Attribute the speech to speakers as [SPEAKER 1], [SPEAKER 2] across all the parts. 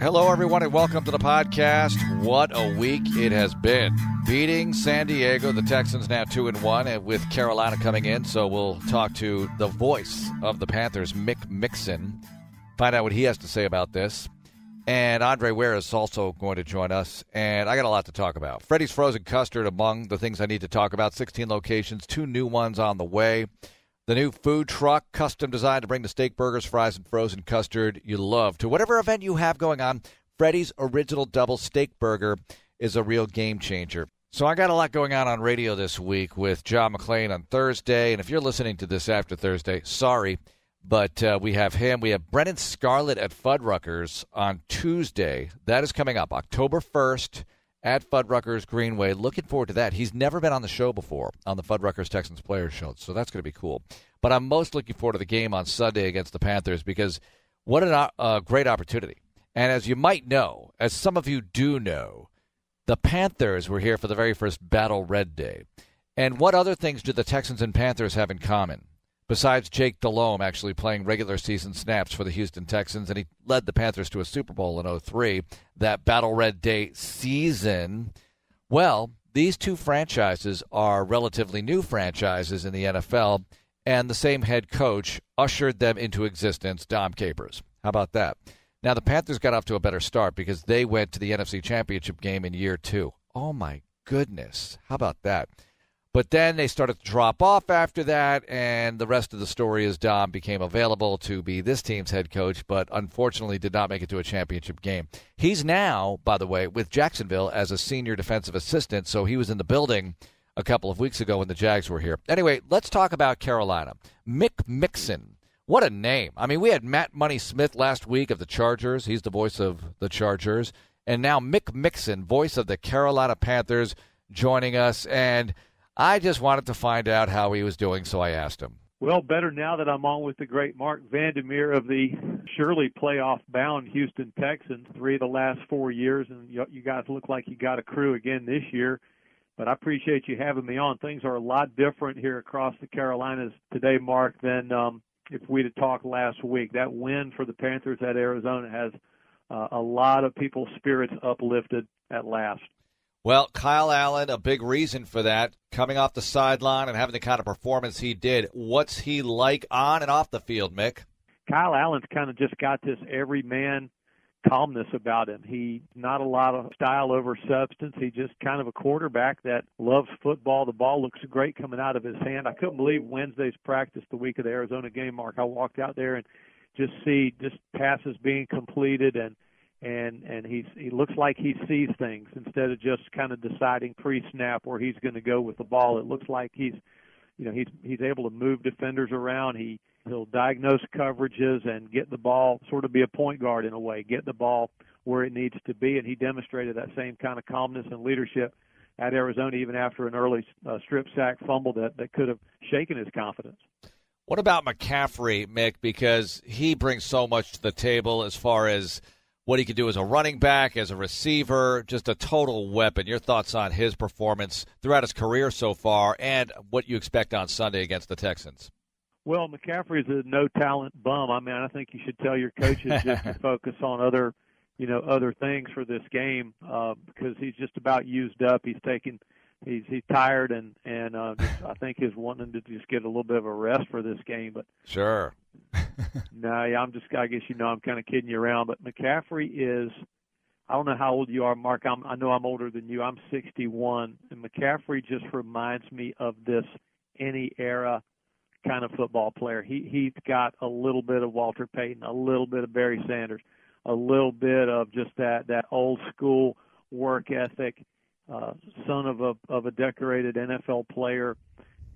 [SPEAKER 1] Hello, everyone, and welcome to the podcast. What a week it has been. Beating San Diego, the Texans now two and one, and with Carolina coming in. So we'll talk to the voice of the Panthers, Mick Mixon, find out what he has to say about this. And Andre Ware is also going to join us, and I got a lot to talk about. Freddy's Frozen Custard among the things I need to talk about. 16 locations, two new ones on the way. The new food truck, custom designed to bring the steak burgers, fries, and frozen custard you love to whatever event you have going on. Freddy's Original Double Steak Burger is a real game changer. So I got a lot going on on radio this week with John McClain on Thursday, and if you're listening to this after Thursday, sorry, but uh, we have him. We have Brennan Scarlett at Fuddruckers on Tuesday. That is coming up October 1st at Fuddruckers Greenway. Looking forward to that. He's never been on the show before on the Fuddruckers Texans Players Show, so that's going to be cool. But I'm most looking forward to the game on Sunday against the Panthers because what a uh, great opportunity. And as you might know, as some of you do know, the Panthers were here for the very first Battle Red Day. And what other things do the Texans and Panthers have in common? besides Jake Delhomme actually playing regular season snaps for the Houston Texans, and he led the Panthers to a Super Bowl in 03, that Battle Red Day season. Well, these two franchises are relatively new franchises in the NFL, and the same head coach ushered them into existence, Dom Capers. How about that? Now, the Panthers got off to a better start because they went to the NFC Championship game in year two. Oh, my goodness. How about that? But then they started to drop off after that, and the rest of the story is Dom became available to be this team's head coach, but unfortunately did not make it to a championship game. He's now, by the way, with Jacksonville as a senior defensive assistant, so he was in the building a couple of weeks ago when the Jags were here. Anyway, let's talk about Carolina. Mick Mixon. What a name. I mean, we had Matt Money Smith last week of the Chargers. He's the voice of the Chargers. And now Mick Mixon, voice of the Carolina Panthers, joining us. And I just wanted to find out how he was doing, so I asked him.
[SPEAKER 2] Well, better now that I'm on with the great Marc Vandermeer of the surely playoff bound Houston Texans, three of the last four years, and you, you guys look like you got a crew again this year. But I appreciate you having me on. Things are a lot different here across the Carolinas today, Marc, than um, if we'd have talked last week. That win for the Panthers at Arizona has uh, a lot of people's spirits uplifted at last.
[SPEAKER 1] Well, Kyle Allen, a big reason for that, coming off the sideline and having the kind of performance he did. What's he like on and off the field, Mick?
[SPEAKER 2] Kyle Allen's kind of just got this everyman calmness about him. He's not a lot of style over substance. He's just kind of a quarterback that loves football. The ball looks great coming out of his hand. I couldn't believe Wednesday's practice the week of the Arizona game, Marc. I walked out there and just see just passes being completed and and and he's he looks like he sees things instead of just kind of deciding pre-snap where he's going to go with the ball. It looks like he's you know he's he's able to move defenders around. He he'll diagnose coverages and get the ball sort of be a point guard in a way, get the ball where it needs to be, and he demonstrated that same kind of calmness and leadership at Arizona even after an early uh, strip sack fumble that that could have shaken his confidence.
[SPEAKER 1] What about McCaffrey, Mick? Because he brings so much to the table as far as what he could do as a running back, as a receiver, just a total weapon. Your thoughts on his performance throughout his career so far and what you expect on Sunday against the Texans?
[SPEAKER 2] Well, McCaffrey is a no talent bum. I mean, I think you should tell your coaches just to focus on other, you know, other things for this game uh, because he's just about used up. He's taking, he's he's tired and and uh, just, I think he's wanting to just get a little bit of a rest for this game. But
[SPEAKER 1] sure,
[SPEAKER 2] no, yeah, I'm just. I guess you know I'm kind of kidding you around, but McCaffrey is. I don't know how old you are, Marc. I'm, I know I'm older than you. I'm 61, and McCaffrey just reminds me of this any era kind of football player. He he's got a little bit of Walter Payton, a little bit of Barry Sanders, a little bit of just that that old school work ethic. Uh, son of a of a decorated NFL player,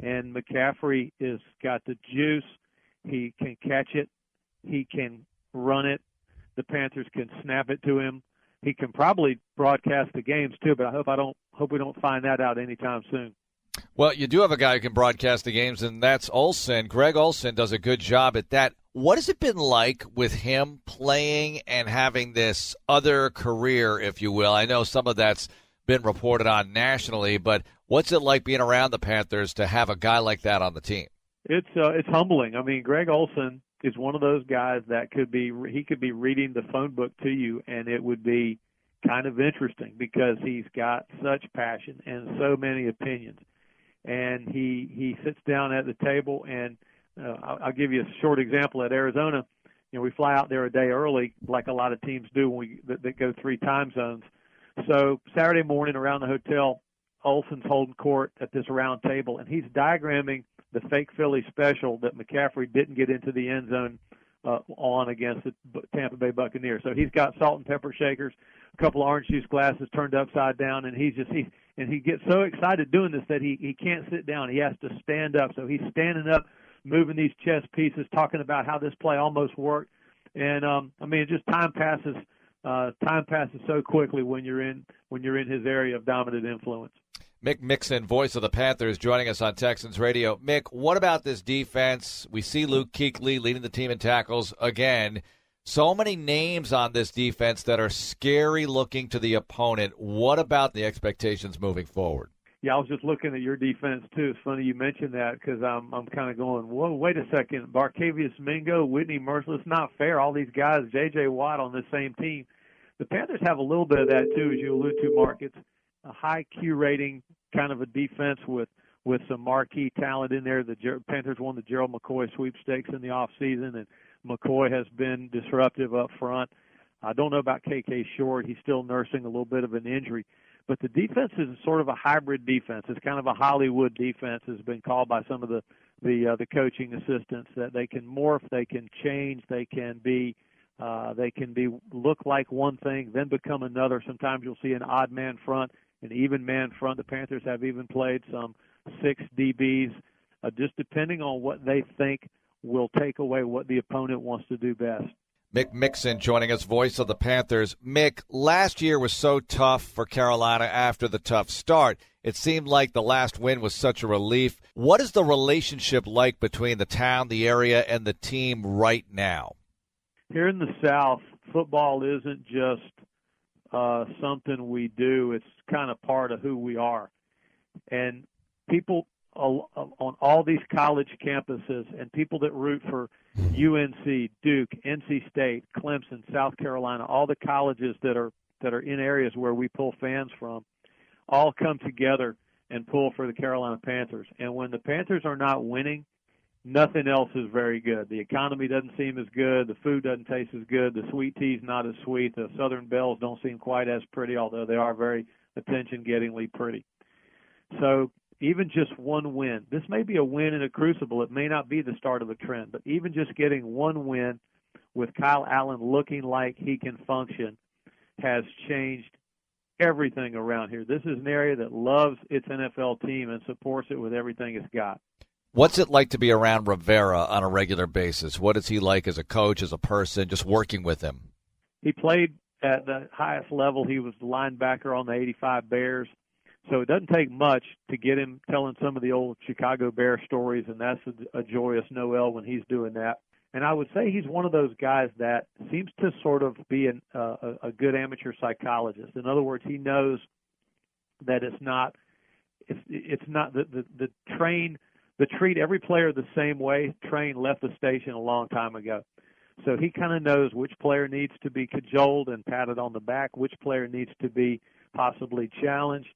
[SPEAKER 2] and McCaffrey is got the juice he can catch it. He can run it. The Panthers can snap it to him. He can probably broadcast the games too, but I hope I don't hope we don't find that out anytime soon.
[SPEAKER 1] Well, you do have a guy who can broadcast the games, and that's Olsen. Greg Olsen does a good job at that. What has it been like with him playing and having this other career, if you will? I know some of that's been reported on nationally, but what's it like being around the Panthers to have a guy like that on the team?
[SPEAKER 2] It's uh, it's humbling. I mean, Greg Olsen is one of those guys that could be he could be reading the phone book to you, and it would be kind of interesting because he's got such passion and so many opinions, and he he sits down at the table and uh, I'll, I'll give you a short example at Arizona. You know, we fly out there a day early, like a lot of teams do when we that, that go three time zones. So Saturday morning around the hotel, Olsen's holding court at this round table, and he's diagramming the fake Philly special that McCaffrey didn't get into the end zone uh, on against the Tampa Bay Buccaneers. So he's got salt and pepper shakers, a couple of orange juice glasses turned upside down, and he's just he and he gets so excited doing this that he he can't sit down. He has to stand up. So he's standing up moving these chess pieces, talking about how this play almost worked. And um, I mean, just time passes. Uh, time passes so quickly when you're in when you're in his area of dominant influence.
[SPEAKER 1] Mick Mixon, voice of the Panthers, joining us on Texans Radio. Mick, what about this defense? We see Luke Kuechly leading the team in tackles again. So many names on this defense that are scary looking to the opponent. What about the expectations moving forward?
[SPEAKER 2] Yeah, I was just looking at your defense too. It's funny you mentioned that because I'm I'm kind of going, whoa, wait a second, Barkevious Mingo, Whitney Mercilus, not fair. All these guys, J.J. Watt on the same team. The Panthers have a little bit of that too, as you allude to, Marc. It's a high Q rating kind of a defense with with some marquee talent in there. The Ger- Panthers won the Gerald McCoy sweepstakes in the off season, and McCoy has been disruptive up front. I don't know about KK Short. He's still nursing a little bit of an injury. But the defense is sort of a hybrid defense. It's kind of a Hollywood defense, has been called by some of the the uh, the coaching assistants that they can morph, they can change, they can be uh, they can be look like one thing, then become another. Sometimes you'll see an odd man front, an even man front. The Panthers have even played some six DBs, uh, just depending on what they think will take away what the opponent wants to do best.
[SPEAKER 1] Mick Mixon joining us, voice of the Panthers. Mick, last year was so tough for Carolina after the tough start. It seemed like the last win was such a relief. What is the relationship like between the town, the area, and the team right now?
[SPEAKER 2] Here in the South, football isn't just uh, something we do, it's kind of part of who we are. And people on all these college campuses and people that root for UNC, Duke, NC State, Clemson, South Carolina, all the colleges that are that are in areas where we pull fans from, all come together and pull for the Carolina Panthers. And when the Panthers are not winning, nothing else is very good. The economy doesn't seem as good, the food doesn't taste as good, the sweet tea's not as sweet, the Southern Belles don't seem quite as pretty, although they are very attention-gettingly pretty. So even just one win. This may be a win in a crucible. It may not be the start of a trend, but even just getting one win with Kyle Allen looking like he can function has changed everything around here. This is an area that loves its NFL team and supports it with everything it's got.
[SPEAKER 1] What's it like to be around Rivera on a regular basis? What is he like as a coach, as a person, just working with him?
[SPEAKER 2] He played at the highest level. He was the linebacker on the 85 Bears. So it doesn't take much to get him telling some of the old Chicago Bear stories, and that's a, a joyous Noel when he's doing that. And I would say he's one of those guys that seems to sort of be an, uh, a, good amateur psychologist. In other words, he knows that it's not it's it's not the the, the train the treat every player the same way train left the station a long time ago. So he kind of knows which player needs to be cajoled and patted on the back, which player needs to be possibly challenged,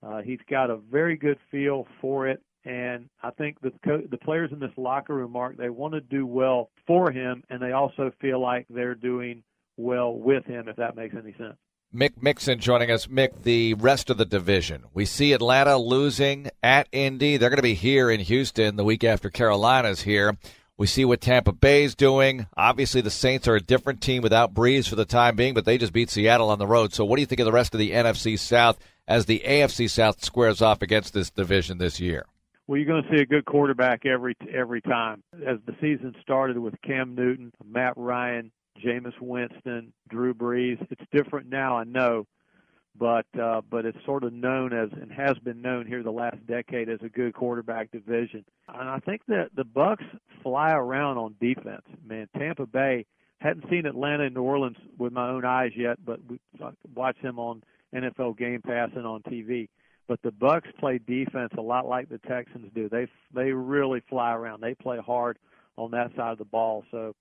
[SPEAKER 2] uh, he's got a very good feel for it, and I think the co- the players in this locker room, Marc, they want to do well for him, and they also feel like they're doing well with him. If that makes any sense.
[SPEAKER 1] Mick Mixon joining us. Mick, the rest of the division. We see Atlanta losing at Indy. They're going to be here in Houston the week after Carolina's here. We see what Tampa Bay's doing. Obviously, the Saints are a different team without Brees for the time being, but they just beat Seattle on the road. So, what do you think of the rest of the NFC South as the AFC South squares off against this division this year?
[SPEAKER 2] Well, you're going to see a good quarterback every every time. As the season started with Cam Newton, Matt Ryan, Jameis Winston, Drew Brees, it's different now. I know, but uh, but it's sort of known as and has been known here the last decade as a good quarterback division. And I think that the Bucks fly around on defense. Man, Tampa Bay hadn't seen Atlanta and New Orleans with my own eyes yet, but we watched them on NFL Game Pass and on TV. But the Bucks play defense a lot like the Texans do. They they really fly around. They play hard on that side of the ball. So,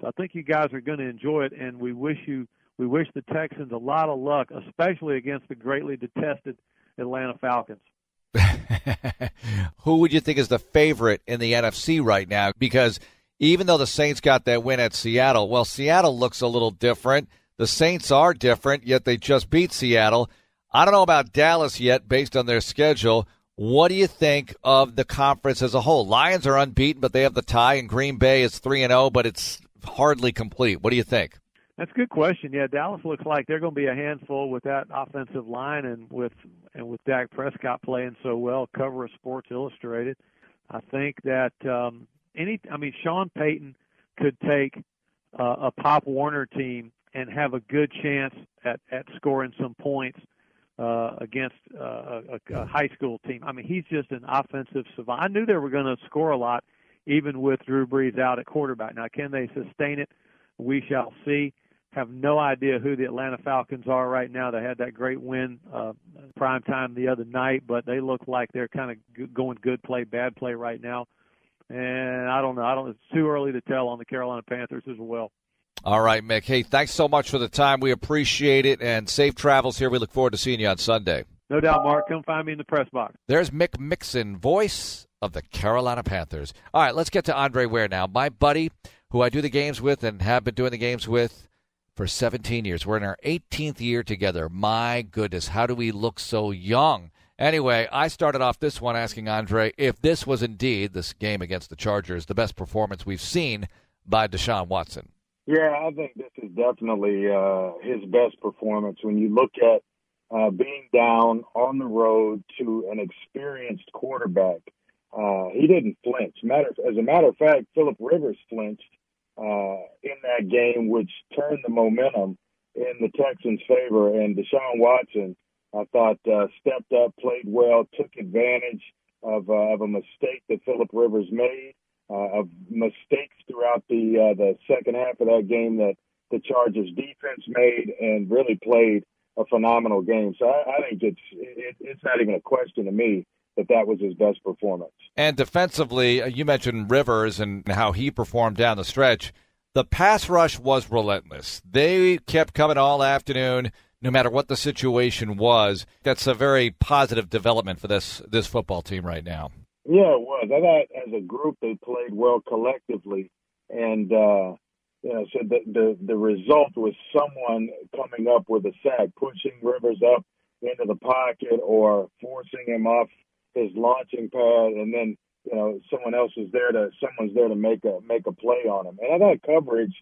[SPEAKER 2] so I think you guys are going to enjoy it, and we wish you we wish the Texans a lot of luck, especially against the greatly detested Atlanta Falcons.
[SPEAKER 1] Who would you think is the favorite in the NFC right now? Because even though the Saints got that win at Seattle, well, Seattle looks a little different. The Saints are different, yet they just beat Seattle. I don't know about Dallas yet based on their schedule. What do you think of the conference as a whole? Lions are unbeaten, but they have the tie, and Green Bay is 3 and 0, but it's hardly complete. What do you think?
[SPEAKER 2] That's a good question. Yeah, Dallas looks like they're going to be a handful with that offensive line and with and with Dak Prescott playing so well. Cover of Sports Illustrated. I think that um, any. I mean, Sean Payton could take uh, a Pop Warner team and have a good chance at at scoring some points uh, against uh, a, a high school team. I mean, he's just an offensive savant. I knew they were going to score a lot, even with Drew Brees out at quarterback. Now, can they sustain it? We shall see have no idea who the Atlanta Falcons are right now. They had that great win uh, prime time the other night, but they look like they're kind of going good play, bad play right now. And I don't know. I don't. It's too early to tell on the Carolina Panthers as well.
[SPEAKER 1] All right, Mick. Hey, thanks so much for the time. We appreciate it, and safe travels here. We look forward to seeing you on Sunday.
[SPEAKER 2] No doubt, Marc. Come find me in the press box.
[SPEAKER 1] There's Mick Mixon, voice of the Carolina Panthers. All right, let's get to Andre Ware now. My buddy, who I do the games with and have been doing the games with for 17 years. We're in our 18th year together. My goodness, how do we look so young? Anyway, I started off this one asking Andre if this was indeed, this game against the Chargers, the best performance we've seen by Deshaun Watson.
[SPEAKER 3] Yeah, I think this is definitely uh, his best performance. When you look at uh, being down on the road to an experienced quarterback, uh, he didn't flinch. Matter, as a matter of fact, Philip Rivers flinched uh, in that game, which turned the momentum in the Texans' favor. And Deshaun Watson, I thought, uh, stepped up, played well, took advantage of, uh, of a mistake that Philip Rivers made, uh, of mistakes throughout the the second half of that game that the Chargers defense made, and really played a phenomenal game. So I, I think it's it, it's not even a question to me that that was his best performance.
[SPEAKER 1] And defensively, uh, you mentioned Rivers and how he performed down the stretch. The pass rush was relentless. They kept coming all afternoon, no matter what the situation was. That's a very positive development for this this football team right now.
[SPEAKER 3] Yeah, it was. I thought as a group they played well collectively, and uh, you know, so the, the the result was someone coming up with a sack, pushing Rivers up into the pocket, or forcing him off his launching pad, and then you know someone else is there to someone's there to make a make a play on him. And I thought coverage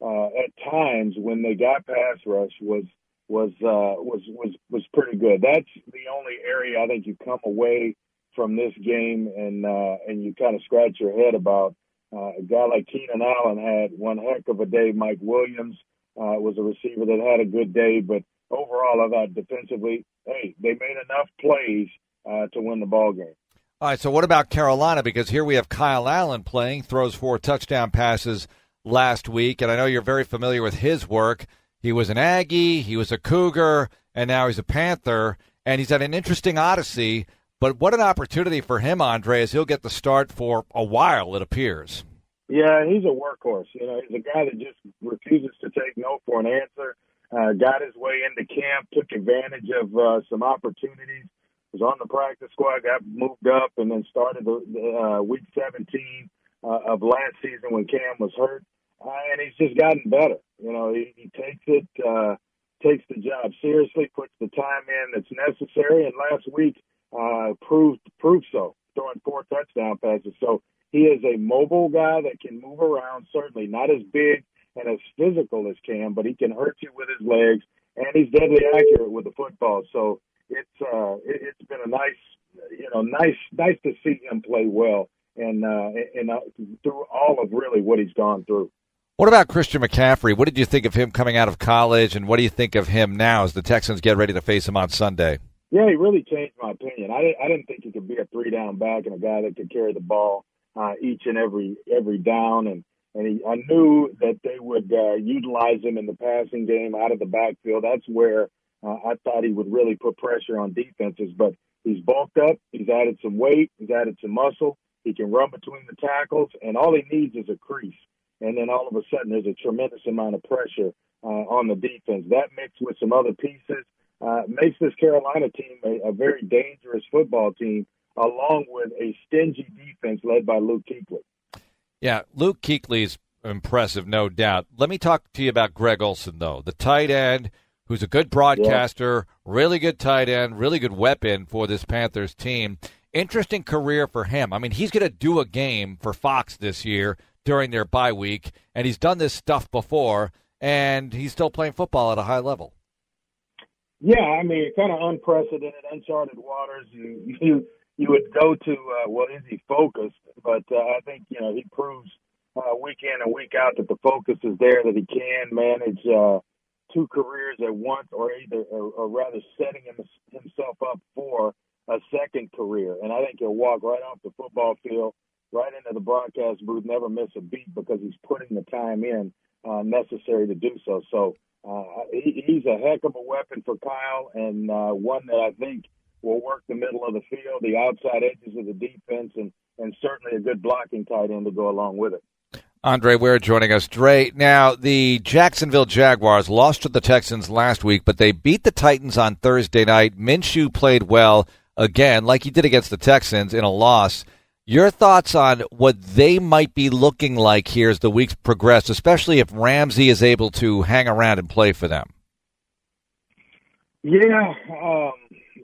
[SPEAKER 3] uh, at times when they got pass rush was was uh, was was was pretty good. That's the only area I think you come away from this game and uh, and you kind of scratch your head about. Uh, a guy like Keenan Allen had one heck of a day. Mike Williams uh, was a receiver that had a good day, but overall, I thought defensively, hey, they made enough plays uh, to win the ball game.
[SPEAKER 1] All right, so what about Carolina? Because here we have Kyle Allen playing, throws four touchdown passes last week, and I know you're very familiar with his work. He was an Aggie, he was a Cougar, and now he's a Panther, and he's had an interesting odyssey. But what an opportunity for him, Andre, as he'll get the start for a while, it appears.
[SPEAKER 3] Yeah, he's a workhorse. You know, he's a guy that just refuses to take no for an answer. Uh, got his way into camp, took advantage of uh, some opportunities was on the practice squad, got moved up, and then started the, uh, week 17 uh, of last season when Cam was hurt. Uh, and he's just gotten better. You know, he, he takes it, uh, takes the job seriously, puts the time in that's necessary, and last week uh, proved proved so, throwing four touchdown passes. So he is a mobile guy that can move around. Certainly not as big and as physical as Cam, but he can hurt you with his legs, and he's deadly accurate with the football. So it's uh, it, has been a nice, you know, nice nice to see him play well and uh, and uh, through all of really what he's gone through.
[SPEAKER 1] What about Christian McCaffrey? What did you think of him coming out of college, and what do you think of him now as the Texans get ready to face him on Sunday?
[SPEAKER 3] Yeah, he really changed my opinion. I didn't, I didn't think he could be a three down back and a guy that could carry the ball uh, each and every every down, and and he, I knew that they would uh, utilize him in the passing game out of the backfield. That's where uh, I thought he would really put pressure on defenses, but he's bulked up. He's added some weight. He's added some muscle. He can run between the tackles, and all he needs is a crease. And then all of a sudden, there's a tremendous amount of pressure uh, on the defense. That mixed with some other pieces uh, makes this Carolina team a, a very dangerous football team, along with a stingy defense led by Luke Kuechly.
[SPEAKER 1] Yeah, Luke Kuechly's impressive, no doubt. Let me talk to you about Greg Olsen, though, the tight end who's a good broadcaster, yeah. really good tight end, really good weapon for this Panthers team. Interesting career for him. I mean, he's going to do a game for Fox this year during their bye week, and he's done this stuff before, and he's still playing football at a high level.
[SPEAKER 3] Yeah, I mean, kind of unprecedented, uncharted waters. You you you would go to uh, well, is he focused? But uh, I think you know he proves uh, week in and week out that the focus is there, that he can manage uh, two careers at once, or either, or, or rather, setting him, himself up for a second career. And I think he'll walk right off the football field, right into the broadcast booth, never miss a beat because he's putting the time in uh, necessary to do so. So uh, he, he's a heck of a weapon for Kyle, and uh, one that I think will work the middle of the field, the outside edges of the defense, and and certainly a good blocking tight end to go along with it.
[SPEAKER 1] Andre Ware joining us. Dre, now the Jacksonville Jaguars lost to the Texans last week, but they beat the Titans on Thursday night. Minshew played well again, like he did against the Texans in a loss. Your thoughts on what they might be looking like here as the weeks progress, especially if Ramsey is able to hang around and play for them?
[SPEAKER 3] Yeah, um,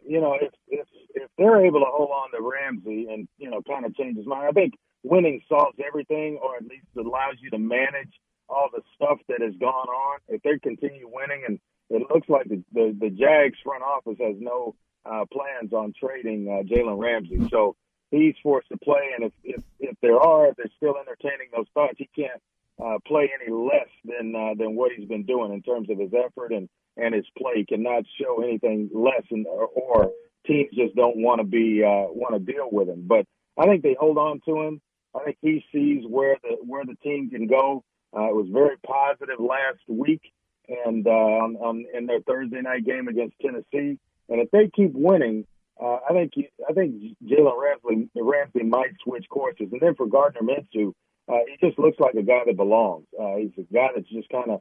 [SPEAKER 3] you know, if, if if they're able to hold on to Ramsey and you know kind of change his mind, I think winning solves everything, or at least allows you to manage all the stuff that has gone on. If they continue winning, and it looks like the the, the Jags front office has no uh, plans on trading uh, Jalen Ramsey, so he's forced to play. And if if if there are, if they're still entertaining those thoughts, he can't uh, play any less than uh, than what he's been doing in terms of his effort and and his play. He cannot show anything less, and or, or teams just don't want to be uh, want to deal with him. But I think they hold on to him. I think he sees where the where the team can go. Uh, it was very positive last week, and uh, on, on in their Thursday night game against Tennessee. And if they keep winning, uh, I think I think Jalen Ramsey Ramsey might switch courses. And then for Gardner Minshew, uh, he just looks like a guy that belongs. Uh, he's a guy that's just kind of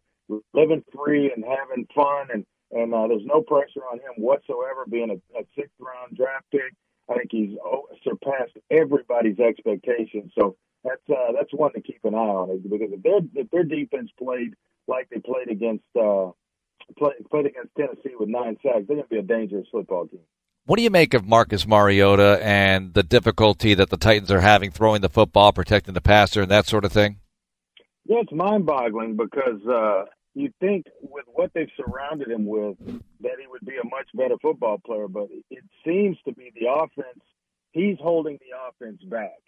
[SPEAKER 3] living free and having fun, and and uh, there's no pressure on him whatsoever. Being a, a sixth round draft pick, I think he's surpassed everybody's expectations. So that's uh, that's one to keep an eye on because if their if their defense played like they played against uh, play, played against Tennessee with nine sacks, they're going to be a dangerous football team.
[SPEAKER 1] What do you make of Marcus Mariota and the difficulty that the Titans are having throwing the football, protecting the passer, and that sort of thing?
[SPEAKER 3] Yeah, it's mind-boggling because uh, you think with what they've surrounded him with that he would be a much better football player, but it seems to be the offense. He's holding the offense back,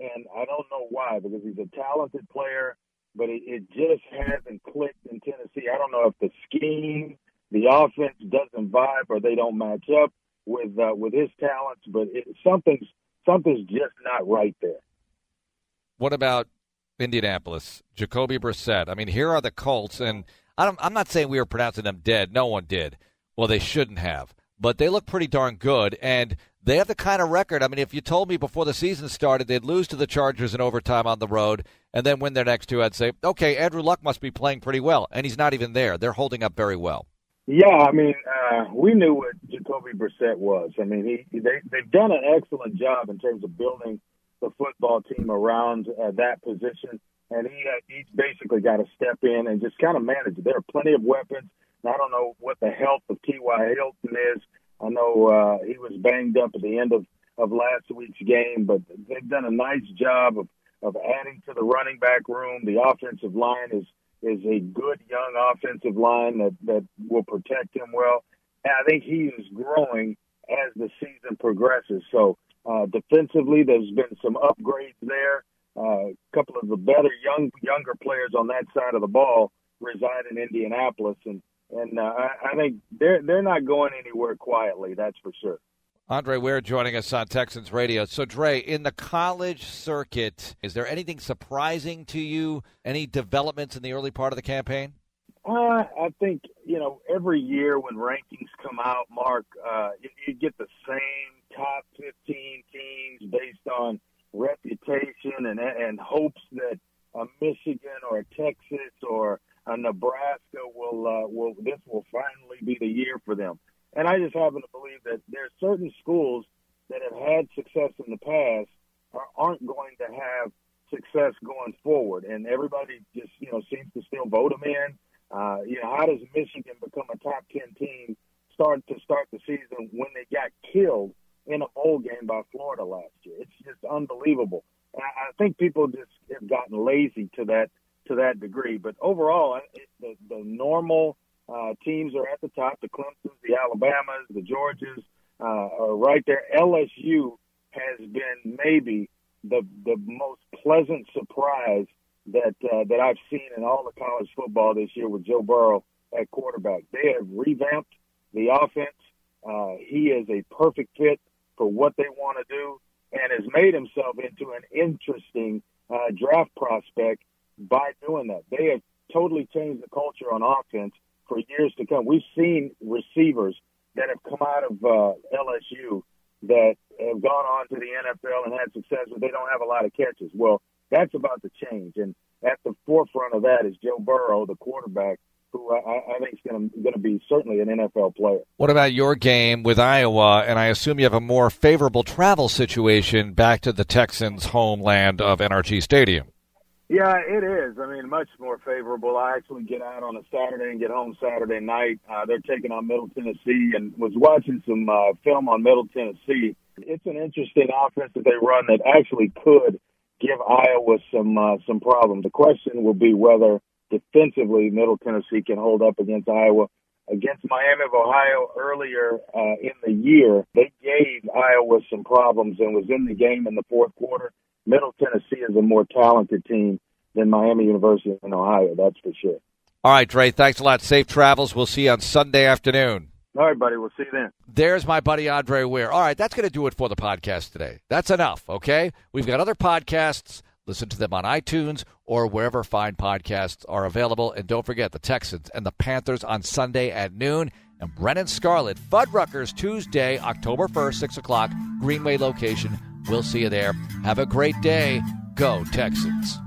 [SPEAKER 3] and I don't know why because he's a talented player, but it, it just hasn't clicked in Tennessee. I don't know if the scheme, the offense doesn't vibe, or they don't match up with uh, with his talents, but it, something's something's just not right there.
[SPEAKER 1] What about Indianapolis, Jacoby Brissett. I mean, here are the Colts, and I am not saying we were pronouncing them dead. No one did. Well, they shouldn't have, but they look pretty darn good, and they have the kind of record. I mean, if you told me before the season started they'd lose to the Chargers in overtime on the road and then win their next two, I'd say, okay, Andrew Luck must be playing pretty well, and he's not even there. They're holding up very well.
[SPEAKER 3] Yeah, I mean, uh, we knew what Jacoby Brissett was. I mean, he they they've done an excellent job in terms of building the football team around uh, that position, and he uh, he's basically got to step in and just kind of manage. There are plenty of weapons. I don't know what the health of T.Y. Hilton is. I know uh, he was banged up at the end of of last week's game, but they've done a nice job of of adding to the running back room. The offensive line is is a good young offensive line that that will protect him well. And I think he is growing as the season progresses. So uh, defensively, there's been some upgrades there. Uh, a couple of the better young younger players on that side of the ball reside in Indianapolis, and and uh, I, I think they're they're not going anywhere quietly. That's for sure.
[SPEAKER 1] Andre Ware joining us on Texans Radio. So, Dre, in the college circuit, is there anything surprising to you? Any developments in the early part of the campaign?
[SPEAKER 3] Uh, I think you know every year when rankings come out, Marc, uh, you, you get the same top 15 teams based on reputation and and hopes that a Michigan or a Texas or a Nebraska will uh, will this will finally be the year for them. And I just happen to believe that there are certain schools that have had success in the past are, aren't going to have success going forward. And everybody just you know seems to still vote them in. Uh, you know, how does Michigan become a top ten team? Start to start the season when they got killed in a bowl game by Florida last year. It's just unbelievable. And I, I think people just have gotten lazy to that to that degree. But overall, it, the the normal uh, teams are at the top. The Clemson's, the Alabamas, the Georgias uh, are right there. LSU has been maybe the the most pleasant surprise that uh, that I've seen in all of college football this year with Joe Burrow at quarterback. They have revamped the offense. Uh, he is a perfect fit for what they want to do and has made himself into an interesting uh, draft prospect by doing that. They have totally changed the culture on offense for years to come. We've seen receivers that have come out of uh, LSU that have gone on to the NFL and had success, but they don't have a lot of catches. Well, that's about to change, and at the forefront of that is Joe Burrow, the quarterback, who I, I think is going to be certainly an NFL player.
[SPEAKER 1] What about your game with Iowa? And I assume you have a more favorable travel situation back to the Texans' homeland of NRG Stadium.
[SPEAKER 3] Yeah, it is. I mean, much more favorable. I actually get out on a Saturday and get home Saturday night. Uh, they're taking on Middle Tennessee, and was watching some uh, film on Middle Tennessee. It's an interesting offense that they run that actually could give Iowa some uh, some problems. The question will be whether defensively, Middle Tennessee can hold up against Iowa. Against Miami of Ohio earlier uh, in the year, they gave Iowa some problems and was in the game in the fourth quarter. Middle Tennessee is a more talented team than Miami University in Ohio, that's for sure.
[SPEAKER 1] All right, Dre, thanks a lot. Safe travels. We'll see you on Sunday afternoon.
[SPEAKER 3] All right, buddy. We'll see you then.
[SPEAKER 1] There's my buddy Andre Ware. All right, that's going to do it for the podcast today. That's enough, okay? We've got other podcasts Listen to them on iTunes or wherever fine podcasts are available. And don't forget the Texans and the Panthers on Sunday at noon. And Brennan Scarlett, Fuddruckers Tuesday, October 1st, 6 o'clock, Greenway location. We'll see you there. Have a great day. Go, Texans.